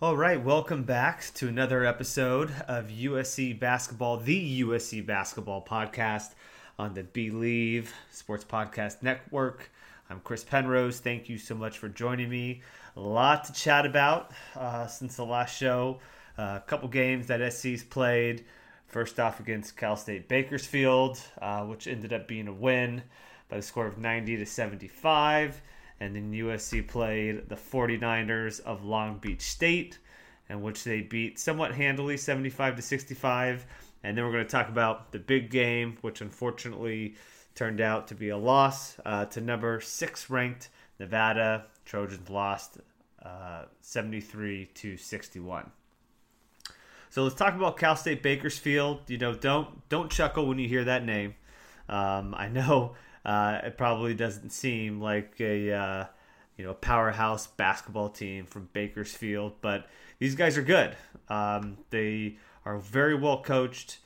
All right, welcome back to another episode of USC Basketball, the USC Basketball Podcast on the Bleav Sports Podcast Network. I'm Chris Penrose. Thank you so much for joining me. A lot to chat about uh, since the last show. Uh, a couple games that SC's played. First off, against Cal State Bakersfield, uh, which ended up being a win by the score of 90 to 75 and then USC played the 49ers of Long Beach State, in which they beat somewhat handily 75 to 65. And then we're going to talk about the big game, which unfortunately turned out to be a loss uh, to number six ranked Nevada. Trojans lost uh, 73 to 61. So let's talk about Cal State Bakersfield. You know, don't don't chuckle when you hear that name. Um, I know uh, it probably doesn't seem like a uh, you know powerhouse basketball team from Bakersfield, but these guys are good. Um, they are very well coached.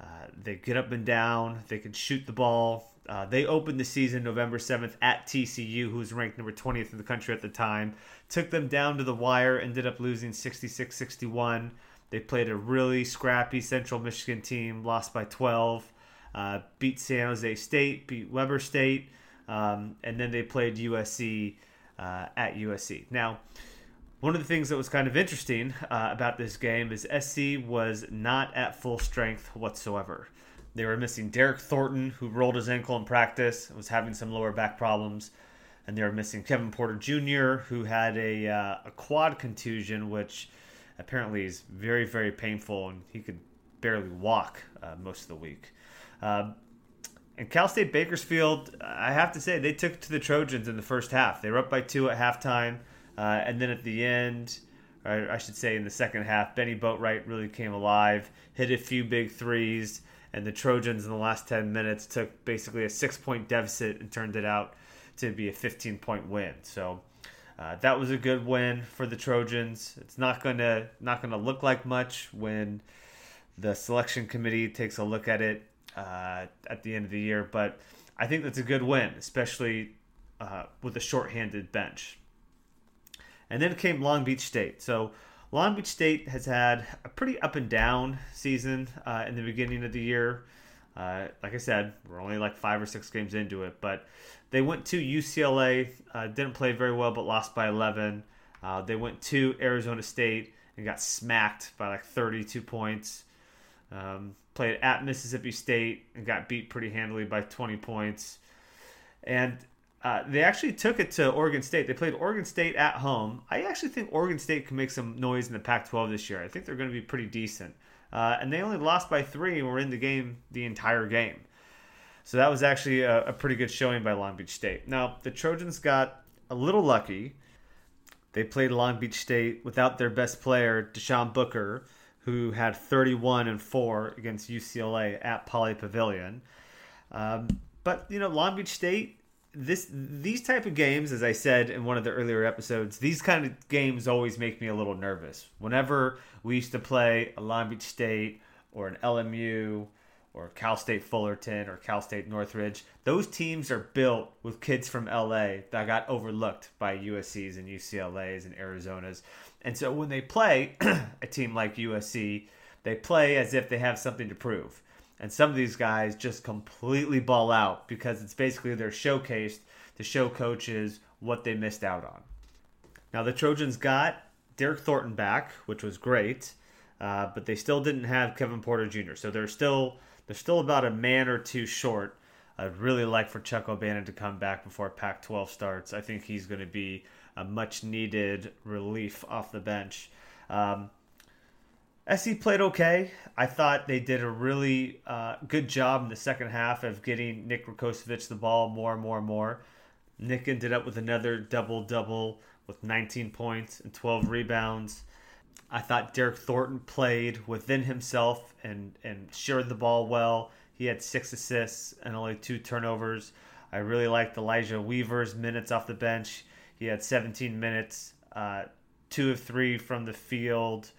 Uh, they get up and down. They can shoot the ball. Uh, they opened the season November 7th at TCU, who was ranked number 20th in the country at the time. Took them down to the wire, ended up losing 66 61. They played a really scrappy Central Michigan team, lost by 12 uh, beat San Jose State, beat Weber State, um, and then they played USC uh, at USC. Now, one of the things that was kind of interesting uh, about this game is SC was not at full strength whatsoever. They were missing Derryck Thornton, who rolled his ankle in practice, was having some lower back problems, and they were missing Kevin Porter Jr., who had a, uh, a quad contusion, which apparently is very, very painful, and he could barely walk uh, most of the week. Uh, and Cal State Bakersfield, I have to say, they took to the Trojans in the first half. They were up by two at halftime, uh, and then at the end, or I should say in the second half, Bennie Boatwright really came alive, hit a few big threes, and the Trojans in the last 10 minutes took basically a six point deficit and turned it out to be a 15 point win. So uh, that was a good win for the Trojans. It's not gonna not gonna look like much when the selection committee takes a look at it uh, at the end of the year. But I think that's a good win, especially uh, with a shorthanded bench. And then came Long Beach State. So Long Beach State has had a pretty up and down season uh, in the beginning of the year. Uh, like I said, we're only like five or six games into it, but they went to UCLA, uh, didn't play very well, but lost by 11. Uh, they went to Arizona State and got smacked by like 32 points. Um, played at Mississippi State and got beat pretty handily by 20 points. And uh, they actually took it to Oregon State. They played Oregon State at home. I actually think Oregon State can make some noise in the Pac 12 this year. I think they're going to be pretty decent. Uh, and they only lost by three and were in the game the entire game. So that was actually a, a pretty good showing by Long Beach State. Now, the Trojans got a little lucky. They played Long Beach State without their best player, Deishuan Booker who had 31 and 4 against UCLA at Pauley Pavilion. Um, but you know, Long Beach State, this these type of games, as I said in one of the earlier episodes, these kind of games always make me a little nervous. Whenever we used to play a Long Beach State or an LMU or Cal State Fullerton or Cal State Northridge, those teams are built with kids from LA that got overlooked by USC's and UCLA's and Arizona's. And so when they play a team like USC, they play as if they have something to prove. And some of these guys just completely ball out because it's basically they're showcased to show coaches what they missed out on. Now, the Trojans got Derryck Thornton back, which was great, uh, but they still didn't have Kevin Porter Jr., so they're still they're still about a man or two short. I'd really like for Chuck O'Bannon to come back before Pac 12 starts. I think he's going to be a much needed relief off the bench. Um, SC played okay. I thought they did a really uh, good job in the second half of getting Nick Rakocevic the ball more and more and more. Nick ended up with another double double with 19 points and 12 rebounds. I thought Derryck Thornton played within himself and, and shared the ball well. He had six assists and only two turnovers. I really liked Elijah Weaver's minutes off the bench. He had 17 minutes, uh, two of three from the field,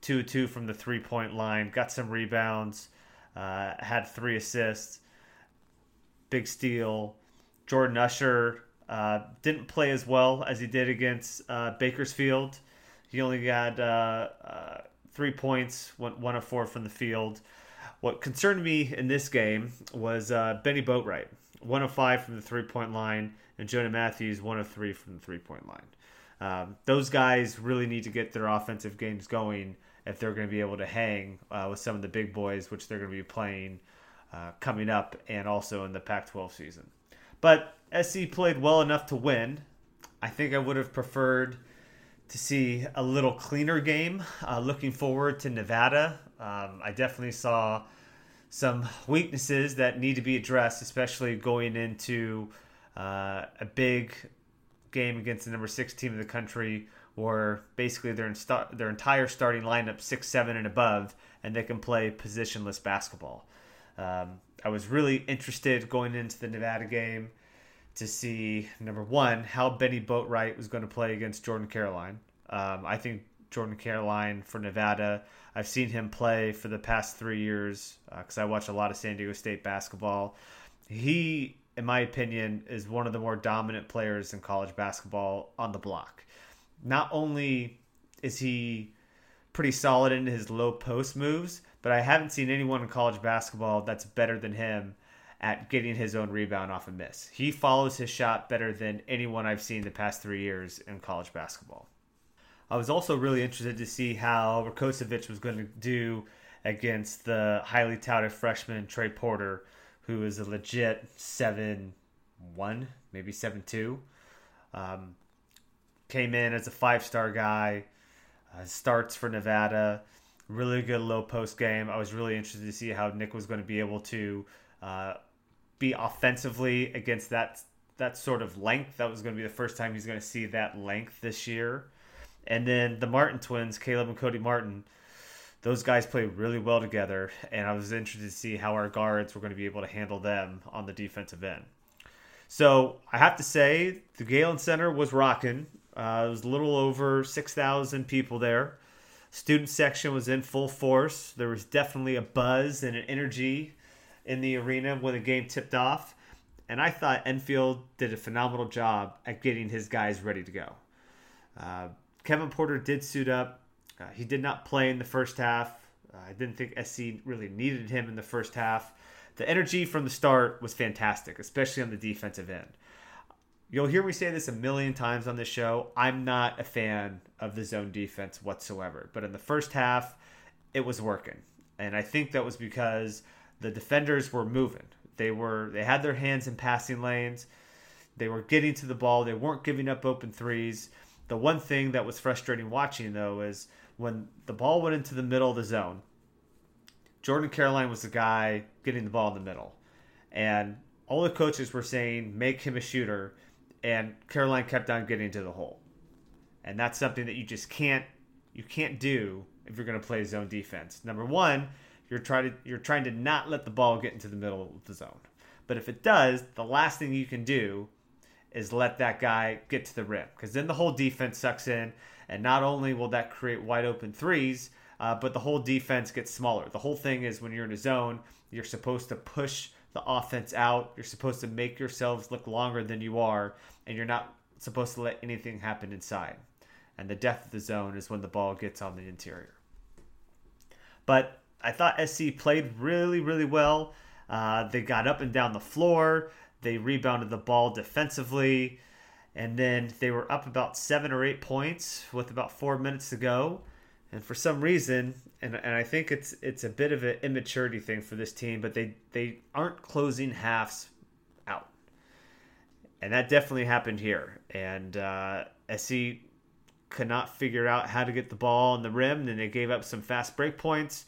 two of two from the three point line, got some rebounds, uh, had three assists, big steal. Jordan Usher uh, didn't play as well as he did against uh, Bakersfield. He only got uh, uh, three points, one, one of four from the field. What concerned me in this game was Bennie Boatwright, one of five from the three point line, and Jonah Mathews, one of three from the three point line. Um, those guys really need to get their offensive games going if they're going to be able to hang uh, with some of the big boys, which they're going to be playing uh, coming up and also in the Pac 12 season. But SC played well enough to win. I think I would have preferred to see a little cleaner game. Uh, looking forward to Nevada. Um, I definitely saw some weaknesses that need to be addressed, especially going into uh, a big game against the number six team in the country, where basically their their entire starting lineup six seven and above, and they can play positionless basketball. Um, I was really interested going into the Nevada game to see number one how Bennie Boatwright was going to play against Jordan Caroline. Um, I think Jordan Caroline for Nevada. I've seen him play for the past three years because uh, I watch a lot of San Diego State basketball. He, in my opinion, is one of the more dominant players in college basketball on the block. Not only is he pretty solid in his low post moves, but I haven't seen anyone in college basketball that's better than him at getting his own rebound off a miss. He follows his shot better than anyone I've seen the past three years in college basketball. I was also really interested to see how Rakocevic was going to do against the highly touted freshman Trey Porter, who is a legit seven one, maybe seven two. Um, came in as a five star guy, uh, starts for Nevada. Really good low post game. I was really interested to see how Nick was going to be able to uh, be offensively against that that sort of length. That was going to be the first time he's going to see that length this year. And then the Martin twins, Caleb and Cody Martin, those guys play really well together. And I was interested to see how our guards were going to be able to handle them on the defensive end. So I have to say, the Galen Center was rocking. Uh, it was a little over 6,000 people there. Student section was in full force. There was definitely a buzz and an energy in the arena when the game tipped off. And I thought Enfield did a phenomenal job at getting his guys ready to go. Uh, Kevin Porter did suit up. Uh, he did not play in the first half. Uh, I didn't think SC really needed him in the first half. The energy from the start was fantastic, especially on the defensive end. You'll hear me say this a million times on this show. I'm not a fan of the zone defense whatsoever. But in the first half, it was working. And I think that was because the defenders were moving. They were they had their hands in passing lanes. They were getting to the ball. They weren't giving up open threes. The one thing that was frustrating watching though is when the ball went into the middle of the zone. Jordan Caroline was the guy getting the ball in the middle. And all the coaches were saying make him a shooter and Caroline kept on getting to the hole. And that's something that you just can't you can't do if you're going to play zone defense. Number 1, you're trying to you're trying to not let the ball get into the middle of the zone. But if it does, the last thing you can do is let that guy get to the rim because then the whole defense sucks in, and not only will that create wide open threes, uh, but the whole defense gets smaller. The whole thing is when you're in a zone, you're supposed to push the offense out. You're supposed to make yourselves look longer than you are, and you're not supposed to let anything happen inside. And the depth of the zone is when the ball gets on the interior. But I thought SC played really, really well. Uh, they got up and down the floor. They rebounded the ball defensively, and then they were up about seven or eight points with about four minutes to go. And for some reason, and, and I think it's it's a bit of an immaturity thing for this team, but they they aren't closing halves out, and that definitely happened here. And uh, SC could not figure out how to get the ball on the rim, and they gave up some fast break points.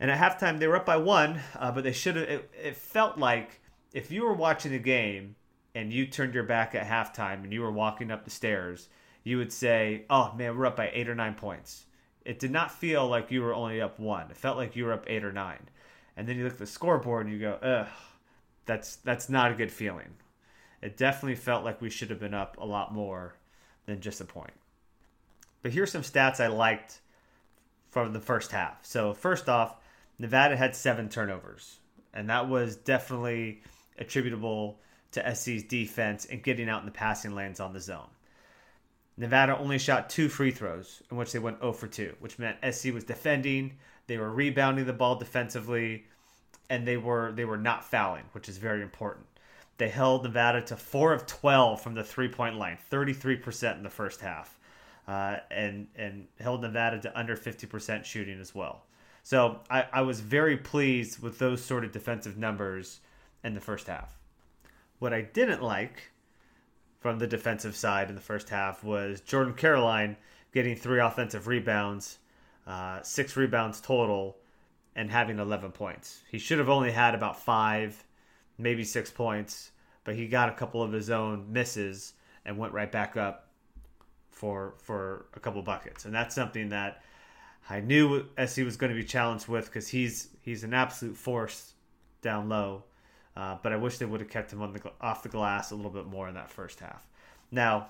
And at halftime, they were up by one, uh, but they should have. It, it felt like if you were watching the game and you turned your back at halftime and you were walking up the stairs, you would say, "Oh man, we're up by eight or nine points." It did not feel like you were only up one. It felt like you were up eight or nine. And then you look at the scoreboard and you go, "Ugh, that's that's not a good feeling." It definitely felt like we should have been up a lot more than just a point. But here's some stats I liked from the first half. So first off, Nevada had seven turnovers, and that was definitely attributable to SC's defense and getting out in the passing lanes on the zone. Nevada only shot two free throws, in which they went 0 for 2, which meant SC was defending, they were rebounding the ball defensively, and they were they were not fouling, which is very important. They held Nevada to four of 12 from the three point line, 33% in the first half, uh, and and held Nevada to under 50% shooting as well. So I, I was very pleased with those sort of defensive numbers in the first half. What I didn't like from the defensive side in the first half was Jordan Caroline getting three offensive rebounds, uh, six rebounds total, and having 11 points. He should have only had about five, maybe six points, but he got a couple of his own misses and went right back up for for a couple buckets. And that's something that I knew SC was going to be challenged with because he's he's an absolute force down low. Uh, but I wish they would have kept him on the off the glass a little bit more in that first half. Now,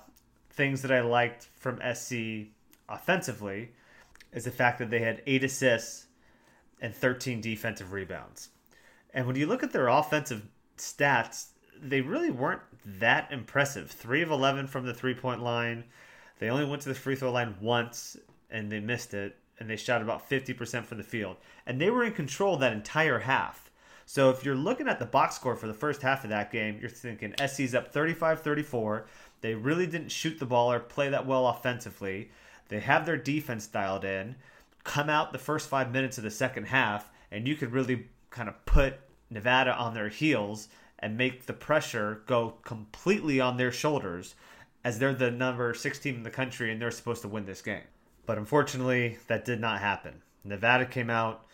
things that I liked from SC offensively is the fact that they had eight assists and 13 defensive rebounds. And when you look at their offensive stats, they really weren't that impressive. Three of 11 from the three point line. They only went to the free throw line once and they missed it. And they shot about 50% from the field. And they were in control that entire half. So if you're looking at the box score for the first half of that game, you're thinking SC's up 35 34. They really didn't shoot the ball or play that well offensively. They have their defense dialed in. Come out the first five minutes of the second half, and you could really kind of put Nevada on their heels and make the pressure go completely on their shoulders as they're the number six team in the country and they're supposed to win this game. But unfortunately, that did not happen. Nevada came out,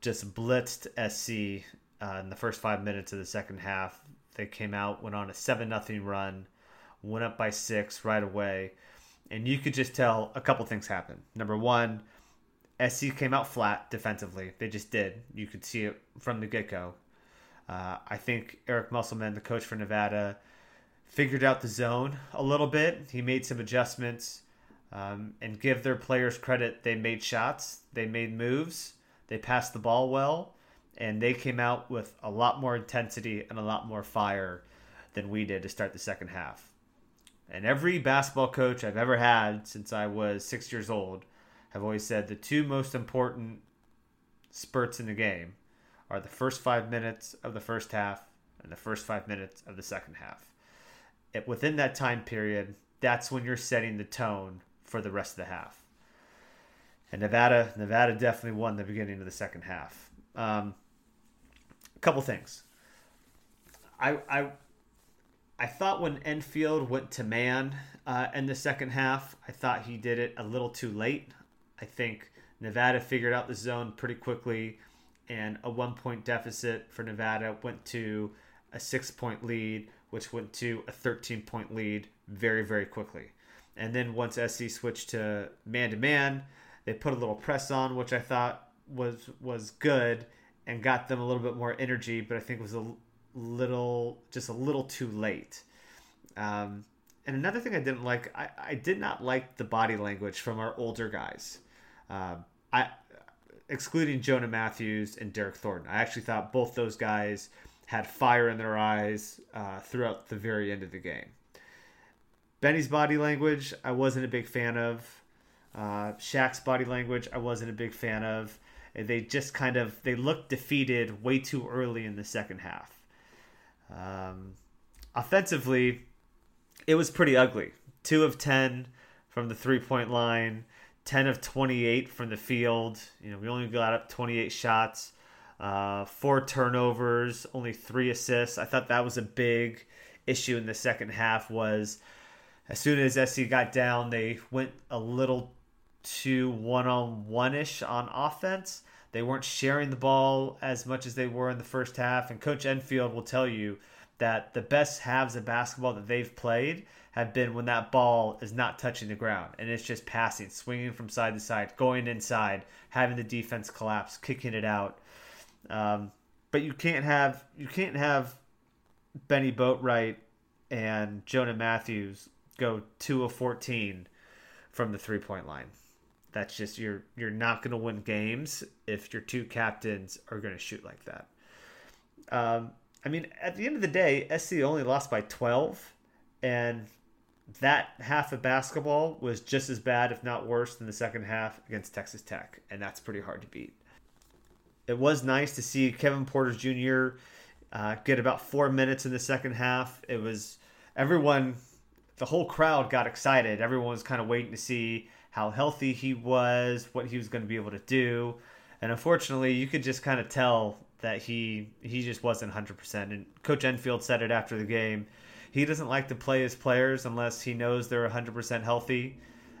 just blitzed SC uh, in the first five minutes of the second half. They came out, went on a seven nothing run, went up by six right away, and you could just tell a couple things happened. Number one, SC came out flat defensively. They just did. You could see it from the get go. Uh, I think Eric Musselman, the coach for Nevada, figured out the zone a little bit. He made some adjustments. Um, and give their players credit. They made shots, they made moves, they passed the ball well, and they came out with a lot more intensity and a lot more fire than we did to start the second half. And every basketball coach I've ever had since I was six years old have always said the two most important spurts in the game are the first five minutes of the first half and the first five minutes of the second half. It, within that time period, that's when you're setting the tone for the rest of the half. And Nevada, Nevada definitely won the beginning of the second half. Um, couple things. I I I thought when Enfield went to man uh, in the second half, I thought he did it a little too late. I think Nevada figured out the zone pretty quickly, and a one point deficit for Nevada went to a six point lead, which went to a 13 point lead very, very quickly. And then once SC switched to man to man, they put a little press on, which I thought was was good and got them a little bit more energy, but I think it was a little just a little too late. Um, and another thing I didn't like, I, I did not like the body language from our older guys. Uh, I excluding Jonah Mathews and Derryck Thornton. I actually thought both those guys had fire in their eyes uh, throughout the very end of the game. Bennie's body language, I wasn't a big fan of. Uh, Shaq's body language, I wasn't a big fan of they just kind of they looked defeated way too early in the second half. Um, offensively, it was pretty ugly. Two of ten from the three point line, ten of twenty eight from the field. You know, we only got up twenty eight shots, uh, four turnovers, only three assists. I thought that was a big issue in the second half. Was as soon as SC got down, they went a little too one on one ish on offense. They weren't sharing the ball as much as they were in the first half. And Coach Enfield will tell you that the best halves of basketball that they've played have been when that ball is not touching the ground and it's just passing, swinging from side to side, going inside, having the defense collapse, kicking it out. Um, but you can't have you can't have Bennie Boatwright and Jonah Mathews go two of fourteen from the three point line that's just you're you're not going to win games if your two captains are going to shoot like that. Um, I mean, at the end of the day, SC only lost by 12, and that half of basketball was just as bad, if not worse, than the second half against Texas Tech, and that's pretty hard to beat. It was nice to see Kevin Porter Jr. Uh, get about four minutes in the second half. It was everyone, the whole crowd got excited. Everyone was kind of waiting to see how healthy he was, what he was going to be able to do, and unfortunately, you could just kind of tell that he he just wasn't 100%. And Coach Enfield said it after the game he doesn't like to play his players unless he knows they're 100% healthy.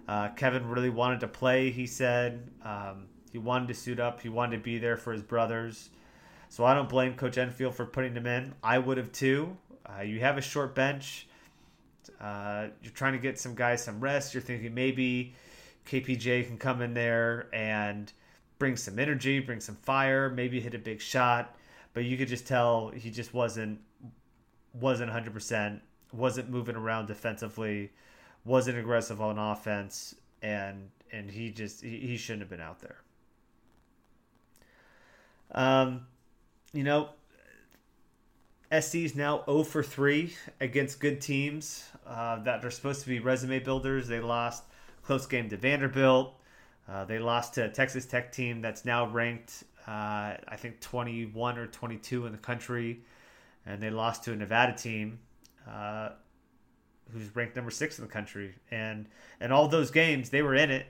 Uh, Kevin really wanted to play, he said. Um, he wanted to suit up, he wanted to be there for his brothers. So I don't blame Coach Enfield for putting him in. I would have too. Uh, you have a short bench. Uh, you're trying to get some guys some rest. You're thinking maybe KPJ can come in there and bring some energy, bring some fire, maybe hit a big shot. But you could just tell he just wasn't wasn't 100%, wasn't moving around defensively, wasn't aggressive on offense, and and he just he, he shouldn't have been out there. Um, you know, SC is now 0 for 3 against good teams uh, that are supposed to be resume builders. They lost close game to Vanderbilt. Uh, they lost to a Texas Tech team that's now ranked, uh, I think, 21 or 22 in the country and they lost to a Nevada team uh, who's ranked number six in the country. And and all those games, they were in it,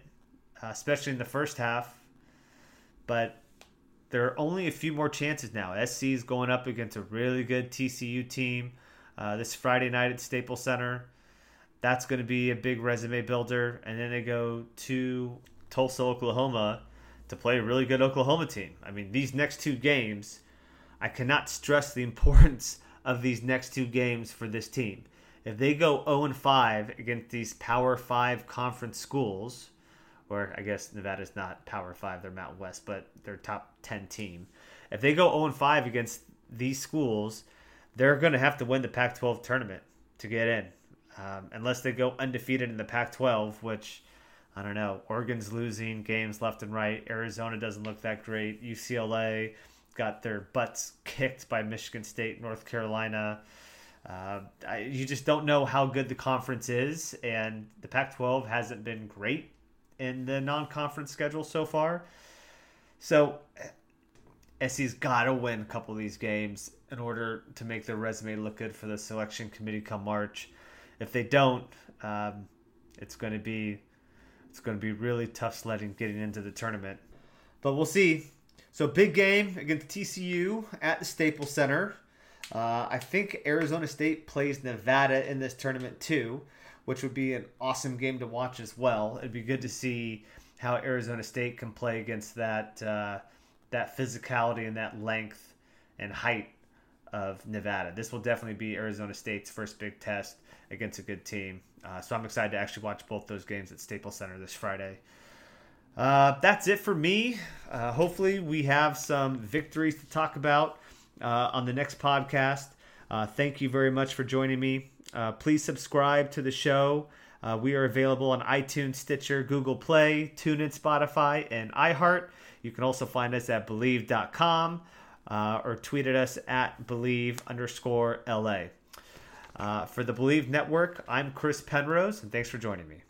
uh, especially in the first half. But there are only a few more chances now. SC is going up against a really good TCU team uh, this Friday night at Staples Center. That's going to be a big resume builder. And then they go to Tulsa, Oklahoma to play a really good Oklahoma team. I mean, these next two games I cannot stress the importance of these next two games for this team. If they go 0 5 against these Power 5 conference schools, or I guess Nevada's not Power 5, they're Mountain West, but they're top 10 team. If they go 0 5 against these schools, they're going to have to win the Pac 12 tournament to get in. Um, unless they go undefeated in the Pac 12, which I don't know. Oregon's losing games left and right. Arizona doesn't look that great. UCLA got their butts kicked by Michigan State, North Carolina. Uh, I, you just don't know how good the conference is, and the Pac 12 hasn't been great in the non conference schedule so far. So, SC's got to win a couple of these games in order to make their resume look good for the selection committee come March. If they don't, um, it's going to be it's going to be really tough sledding getting into the tournament. But we'll see. So big game against TCU at the Staples Center. Uh, I think Arizona State plays Nevada in this tournament too, which would be an awesome game to watch as well. It'd be good to see how Arizona State can play against that uh, that physicality and that length and height of Nevada. This will definitely be Arizona State's first big test against a good team. Uh, so I'm excited to actually watch both those games at Staples Center this Friday. Uh, that's it for me. Uh, hopefully, we have some victories to talk about uh, on the next podcast. Uh, thank you very much for joining me. Uh, please subscribe to the show. Uh, we are available on iTunes, Stitcher, Google Play, TuneIn, Spotify, and iHeart. You can also find us at Bleav.com or tweet at us at believe underscore LA. for the Bleav Network, I'm Chris Penrose, and thanks for joining me.